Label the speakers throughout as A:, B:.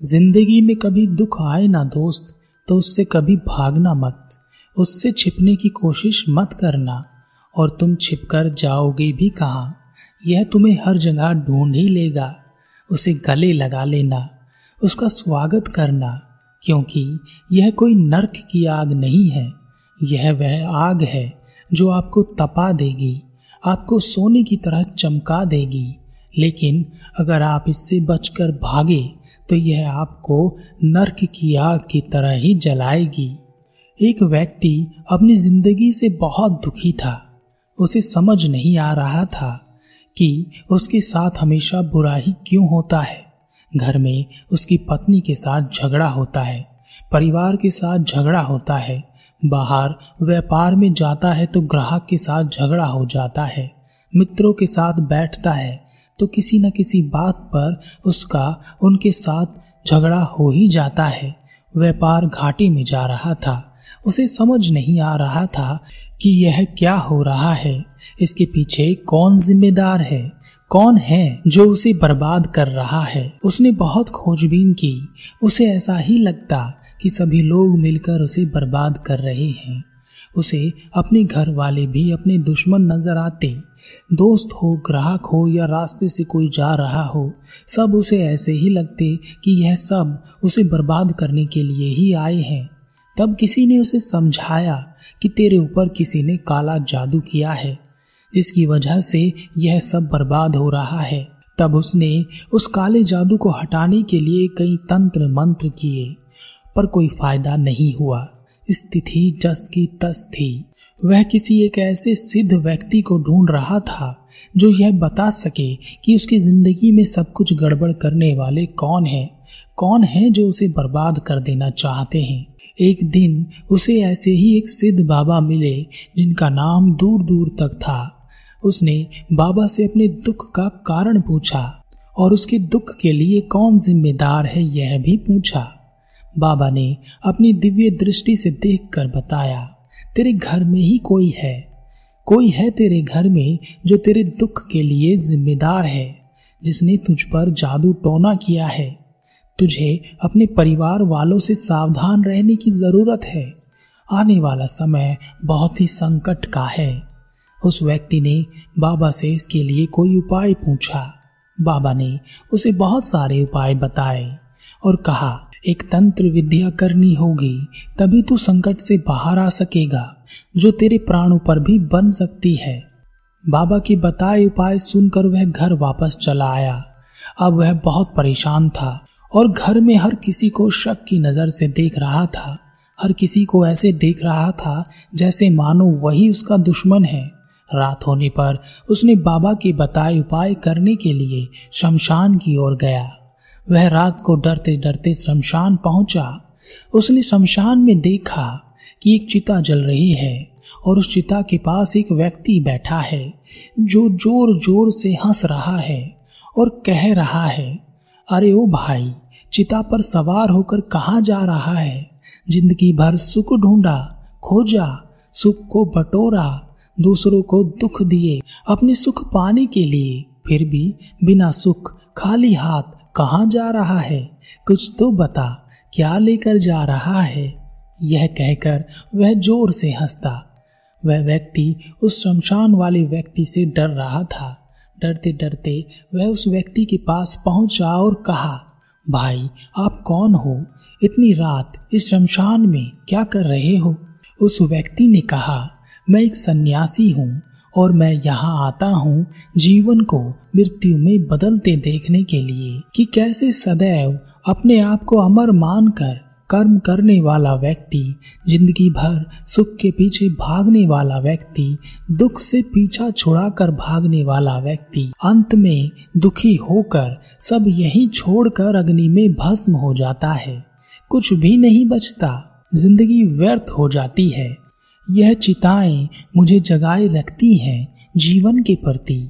A: ज़िंदगी में कभी दुख आए ना दोस्त तो उससे कभी भागना मत। उससे छिपने की कोशिश मत करना, और तुम छिपकर जाओगे भी कहाँ। यह तुम्हें हर जगह ढूंढ ही लेगा। उसे गले लगा लेना, उसका स्वागत करना, क्योंकि यह कोई नर्क की आग नहीं है। यह वह आग है जो आपको तपा देगी, आपको सोने की तरह चमका देगी। लेकिन अगर आप इससे बचकर भागे तो यह आपको नर्क की आग की तरह ही जलाएगी। एक व्यक्ति अपनी ज़िंदगी से बहुत दुखी था। उसे समझ नहीं आ रहा था कि उसके साथ हमेशा बुरा ही क्यों होता है। घर में उसकी पत्नी के साथ झगड़ा होता है, परिवार के साथ झगड़ा होता है, बाहर व्यापार में जाता है तो ग्राहक के साथ झगड़ा हो जाता है, मित्रों के साथ बैठता है तो किसी न किसी बात पर उसका उनके साथ झगड़ा हो ही जाता है। व्यापार घाटे में जा रहा था। उसे समझ नहीं आ रहा था कि यह क्या हो रहा है। इसके पीछे कौन जिम्मेदार है? कौन है जो उसे बर्बाद कर रहा है? उसने बहुत खोजबीन की। उसे ऐसा ही लगता कि सभी लोग मिलकर उसे बर्बाद कर रहे हैं। उसे अपने घर वाले भी अपने दुश्मन नज़र आते। दोस्त हो, ग्राहक हो या रास्ते से कोई जा रहा हो, सब उसे ऐसे ही लगते कि यह सब उसे बर्बाद करने के लिए ही आए हैं। तब किसी ने उसे समझाया कि तेरे ऊपर किसी ने काला जादू किया है, जिसकी वजह से यह सब बर्बाद हो रहा है। तब उसने उस काले जादू को हटाने के लिए कई तंत्र मंत्र किए, पर कोई फ़ायदा नहीं हुआ। स्थिति जस की तस थी। वह किसी एक ऐसे सिद्ध व्यक्ति को ढूंढ रहा था, जो यह बता सके कि उसकी ज़िंदगी में सब कुछ गड़बड़ करने वाले कौन हैं, कौन है जो उसे बर्बाद कर देना चाहते हैं। एक दिन उसे ऐसे ही एक सिद्ध बाबा मिले, जिनका नाम दूर दूर तक था। उसने बाबा से अपने दुख का कारण पूछा, और उसके दुख के लिए कौन जिम्मेदार है यह भी पूछा। बाबा ने अपनी दिव्य दृष्टि से देखकर बताया तेरे घर में ही कोई है। कोई है तेरे घर में जो तेरे दुख के लिए जिम्मेदार है, जिसने तुझ पर जादू टोना किया है। तुझे अपने परिवार वालों से सावधान रहने की ज़रूरत है। आने वाला समय बहुत ही संकट का है। उस व्यक्ति ने बाबा से इसके लिए कोई उपाय पूछा। बाबा ने उसे बहुत सारे उपाय बताए और कहा एक तंत्र विद्या करनी होगी, तभी तू संकट से बाहर आ सकेगा, जो तेरे प्राणों पर भी बन सकती है। बाबा की बताए उपाय सुनकर वह घर वापस चला आया। अब वह बहुत परेशान था और घर में हर किसी को शक की नज़र से देख रहा था। हर किसी को ऐसे देख रहा था जैसे मानो वही उसका दुश्मन है। रात होने पर उसने बाबा के बताए उपाय करने के लिए शमशान की ओर गया। वह रात को डरते डरते शमशान पहुँचा। उसने शमशान में देखा कि एक चिता जल रही है और उस चिता के पास एक व्यक्ति बैठा है जो ज़ोर ज़ोर से हंस रहा है और कह रहा है, अरे ओ भाई, चिता पर सवार होकर कहा जा रहा है? ज़िंदगी भर सुख ढूंढा, खोजा, सुख को बटोरा, दूसरों को दुख दिए अपने सुख पाने के लिए, फिर भी बिना सुख खाली हाथ कहाँ जा रहा है? कुछ तो बता। क्या लेकर जा रहा है? यह कहकर वह ज़ोर से हंसता। वह व्यक्ति उस शमशान वाले व्यक्ति से डर रहा था। डरते डरते वह उस व्यक्ति के पास पहुँचा और कहा, भाई, आप कौन हो? इतनी रात इस शमशान में क्या कर रहे हो? उस व्यक्ति ने कहा, मैं एक सन्यासी हूँ। और मैं यहाँ आता हूँ जीवन को मृत्यु में बदलते देखने के लिए कि कैसे सदैव अपने आप को अमर मानकर कर्म करने वाला व्यक्ति, ज़िंदगी भर सुख के पीछे भागने वाला व्यक्ति, दुख से पीछा छुड़ाकर भागने वाला व्यक्ति, अंत में दुखी होकर सब यही छोड़कर अग्नि में भस्म हो जाता है। कुछ भी नहीं बचता, ज़िंदगी व्यर्थ हो जाती है। यह चिताएँ मुझे जगाए रखती हैं जीवन के प्रति।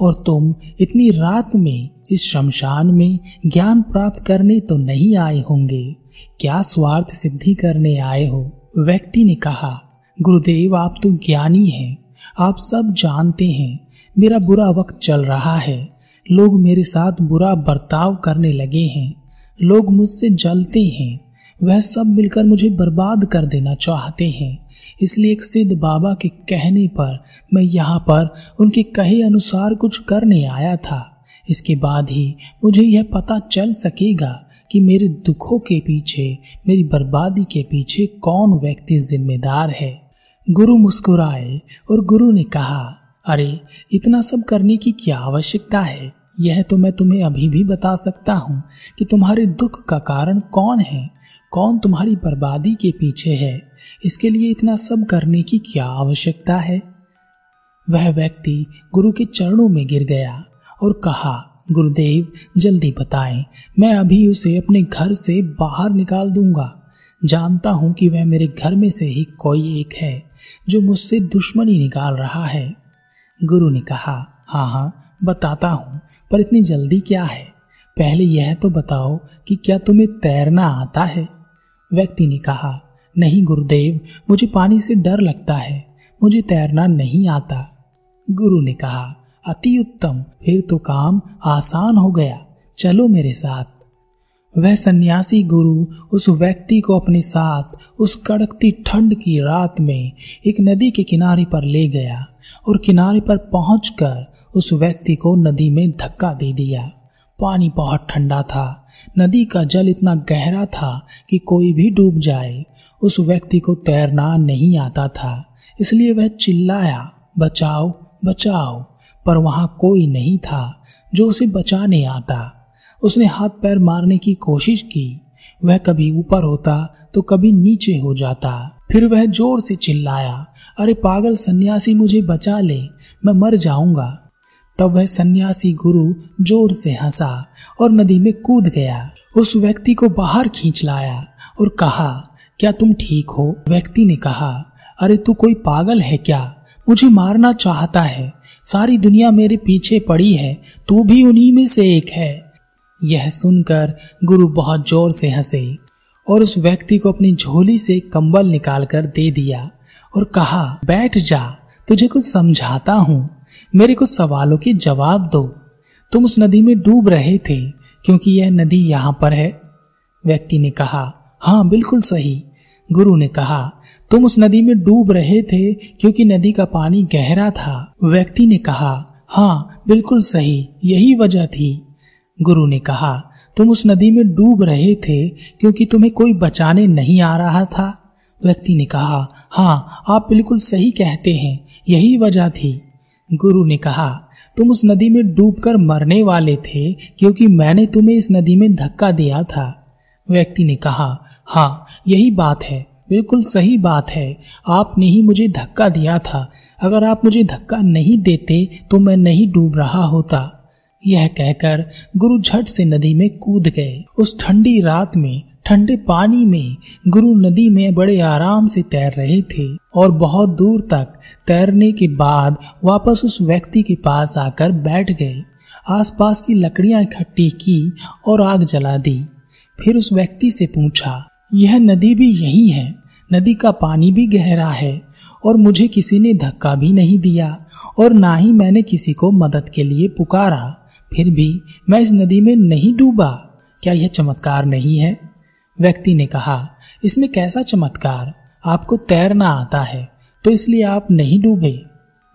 A: और तुम इतनी रात में, इस शमशान में ज्ञान प्राप्त करने तो नहीं आए होंगे। क्या स्वार्थ सिद्धि करने आए हो? व्यक्ति ने कहा, गुरुदेव, आप तो ज्ञानी हैं। आप सब जानते हैं, मेरा बुरा वक्त चल रहा है। लोग मेरे साथ बुरा बर्ताव करने लगे हैं। लोग मुझसे जलते हैं। वह सब मिलकर मुझे बर्बाद कर देना चाहते हैं। इसलिए एक सिद्ध बाबा के कहने पर मैं यहाँ पर उनके कहे अनुसार कुछ करने आया था। इसके बाद ही मुझे यह पता चल सकेगा कि मेरे दुखों के पीछे, मेरी बर्बादी के पीछे कौन व्यक्ति जिम्मेदार है। गुरु मुस्कुराए और गुरु ने कहा, अरे, इतना सब करने की क्या आवश्यकता है? यह तो मैं तुम्हें अभी भी बता सकता हूँ कि तुम्हारे दुख का कारण कौन है? कौन तुम्हारी बर्बादी के पीछे है? इसके लिए इतना सब करने की क्या आवश्यकता है? वह व्यक्ति गुरु के चरणों में गिर गया और कहा, गुरुदेव, जल्दी बताएँ, मैं अभी उसे अपने घर से बाहर निकाल दूँगा। जानता हूँ कि वह मेरे घर में से ही कोई एक है जो मुझसे दुश्मनी निकाल रहा है। गुरु ने कहा हाँ हाँ बताता हूँ, पर इतनी जल्दी क्या है? पहले यह तो बताओ कि क्या तुम्हें तैरना आता है? व्यक्ति ने कहा नहीं गुरुदेव, मुझे पानी से डर लगता है, मुझे तैरना नहीं आता। गुरु ने कहा, अति उत्तम, फिर तो काम आसान हो गया, चलो मेरे साथ। वह सन्यासी गुरु उस व्यक्ति को अपने साथ उस कड़कती ठंड की रात में एक नदी के किनारे पर ले गया और किनारे पर पहुंचकर उस व्यक्ति को नदी में धक्का दे दिया। पानी बहुत ठंडा था, नदी का जल इतना गहरा था कि कोई भी डूब जाए उस व्यक्ति को तैरना नहीं आता था। इसलिए वह चिल्लाया, बचाओ बचाओ। पर वहाँ कोई नहीं था जो उसे बचाने आता। उसने हाथ पैर मारने की कोशिश की। वह कभी ऊपर होता तो कभी नीचे हो जाता। फिर वह ज़ोर से चिल्लाया, अरे पागल सन्यासी मुझे बचा ले, मैं मर जाऊँगा। तब वह सन्यासी गुरु ज़ोर से हंसा और नदी में कूद गया। उस व्यक्ति को बाहर खींच लाया और कहा क्या तुम ठीक हो? व्यक्ति ने कहा, अरे तू कोई पागल है क्या? मुझे मारना चाहता है। सारी दुनिया मेरे पीछे पड़ी है। तू भी उन्हीं में से एक है। यह सुनकर गुरु बहुत ज़ोर से हंसे और उस व्यक्ति को अपनी झोली से कंबल निकालकर दे दिया और कहा, बैठ जा, तुझे कुछ समझाता हूँ। मेरे कुछ सवालों के जवाब दो। तुम उस नदी में डूब रहे थे, क्योंकि यह नदी यहाँ पर है। व्यक्ति ने कहा हाँ बिल्कुल सही। गुरु ने कहा, तुम उस नदी में डूब रहे थे क्योंकि नदी का पानी गहरा था। व्यक्ति ने कहा हाँ बिल्कुल सही, यही वजह थी। गुरु ने कहा, तुम उस नदी में डूब रहे थे क्योंकि तुम्हें कोई बचाने नहीं आ रहा था? व्यक्ति ने कहा हाँ आप बिल्कुल सही कहते हैं, यही वजह थी। गुरु ने कहा, तुम उस नदी में डूबकर मरने वाले थे क्योंकि मैंने तुम्हें इस नदी में धक्का दिया था। व्यक्ति ने कहा हाँ यही बात है। बिल्कुल सही बात है। आपने ही मुझे धक्का दिया था। अगर आप मुझे धक्का नहीं देते तो मैं नहीं डूब रहा होता। यह कहकर गुरु झट से नदी में कूद गए। उस ठंडी रात में, ठंडे पानी में, गुरु नदी में बड़े आराम से तैर रहे थे और बहुत दूर तक तैरने के बाद वापस उस व्यक्ति के पास आकर बैठ गए। आसपास की लकड़ियाँ इकट्ठी की और आग जला दी। फिर उस व्यक्ति से पूछा यह नदी भी यही है। नदी का पानी भी गहरा है और मुझे किसी ने धक्का भी नहीं दिया और ना ही मैंने किसी को मदद के लिए पुकारा। फिर भी मैं इस नदी में नहीं डूबा। क्या यह चमत्कार नहीं है? व्यक्ति ने कहा, इसमें कैसा चमत्कार? आपको तैरना आता है तो इसलिए आप नहीं डूबे।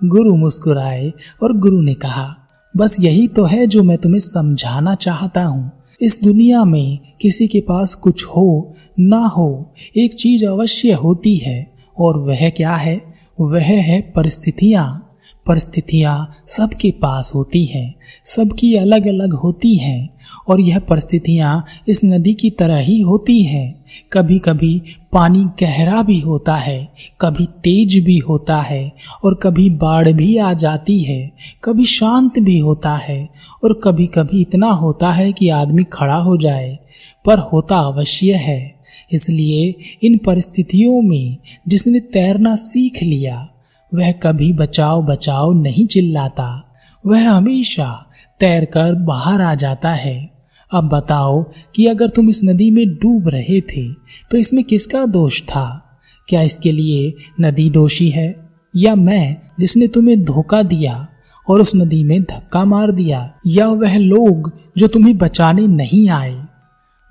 A: गुरु मुस्कुराए और गुरु ने कहा, बस यही तो है जो मैं तुम्हें समझाना चाहता हूँ। इस दुनिया में किसी के पास कुछ हो, ना हो, एक चीज़ अवश्य होती है। और वह क्या है? वह है परिस्थितियाँ। परिस्थितियाँ सबके पास होती हैं, सबकी अलग अलग होती हैं। और यह परिस्थितियाँ इस नदी की तरह ही होती हैं। कभी कभी पानी गहरा भी होता है, कभी तेज भी होता है, और कभी बाढ़ भी आ जाती है, कभी शांत भी होता है, और कभी कभी इतना होता है कि आदमी खड़ा हो जाए, पर होता अवश्य है। इसलिए इन परिस्थितियों में जिसने तैरना सीख लिया, वह कभी बचाओ बचाओ नहीं चिल्लाता, वह हमेशा तैरकर बाहर आ जाता है। अब बताओ कि अगर तुम इस नदी में डूब रहे थे तो इसमें किसका दोष था? क्या इसके लिए नदी दोषी है? या मैं, जिसने तुम्हें धोखा दिया और उस नदी में धक्का मार दिया, या वह लोग जो तुम्हें बचाने नहीं आए?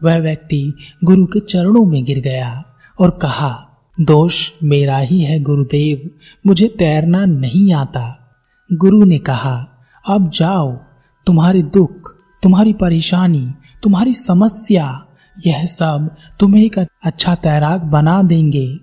A: वह व्यक्ति गुरु के चरणों में गिर गया और कहा, दोष मेरा ही है गुरुदेव, मुझे तैरना नहीं आता। गुरु ने कहा, अब जाओ, तुम्हारे दुख तुम्हारी परेशानी, तुम्हारी समस्या, यह सब तुम्हें एक अच्छा तैराक बना देंगे।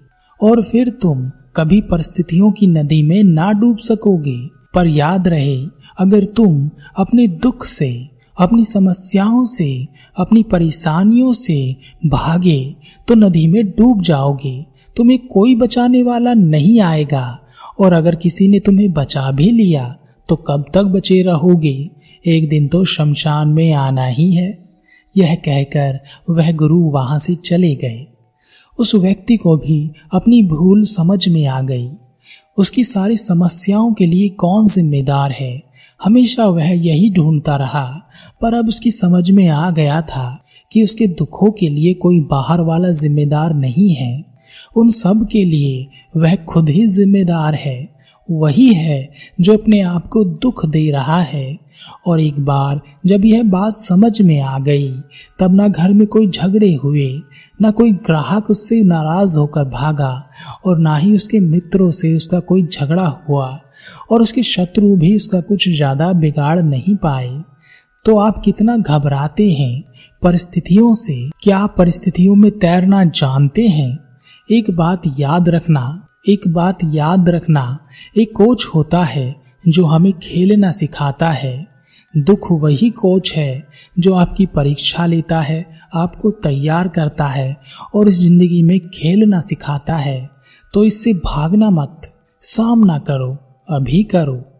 A: और फिर तुम कभी परिस्थितियों की नदी में ना डूब सकोगे। पर याद रहे, अगर तुम अपने दुख से, अपनी समस्याओं से, अपनी परेशानियों से भागे तो नदी में डूब जाओगे। तुम्हें कोई बचाने वाला नहीं आएगा। और अगर किसी ने तुम्हें बचा भी लिया तो कब तक बचे रहोगे? एक दिन तो शमशान में आना ही है। यह कहकर वह गुरु वहाँ से चले गए। उस व्यक्ति को भी अपनी भूल समझ में आ गई। उसकी सारी समस्याओं के लिए कौन जिम्मेदार है? हमेशा वह यही ढूंढता रहा, पर अब उसकी समझ में आ गया था कि उसके दुखों के लिए कोई बाहर वाला जिम्मेदार नहीं है। उन सब के लिए वह खुद ही जिम्मेदार है। वही है जो अपने आप को दुख दे रहा है। और एक बार जब यह बात समझ में आ गई, तब ना घर में कोई झगड़े हुए, ना कोई ग्राहक उससे नाराज़ होकर भागा, और ना ही उसके मित्रों से उसका कोई झगड़ा हुआ, और उसके शत्रु भी उसका कुछ ज़्यादा बिगाड़ नहीं पाए। तो आप कितना घबराते हैं परिस्थितियों से? क्या परिस्थितियों में तैरना जानते हैं? एक बात याद रखना एक बात याद रखना, एक कोच होता है जो हमें खेलना सिखाता है। दुख वही कोच है जो आपकी परीक्षा लेता है, आपको तैयार करता है और इस ज़िंदगी में खेलना सिखाता है। तो इससे भागना मत, सामना करो, अभी करो।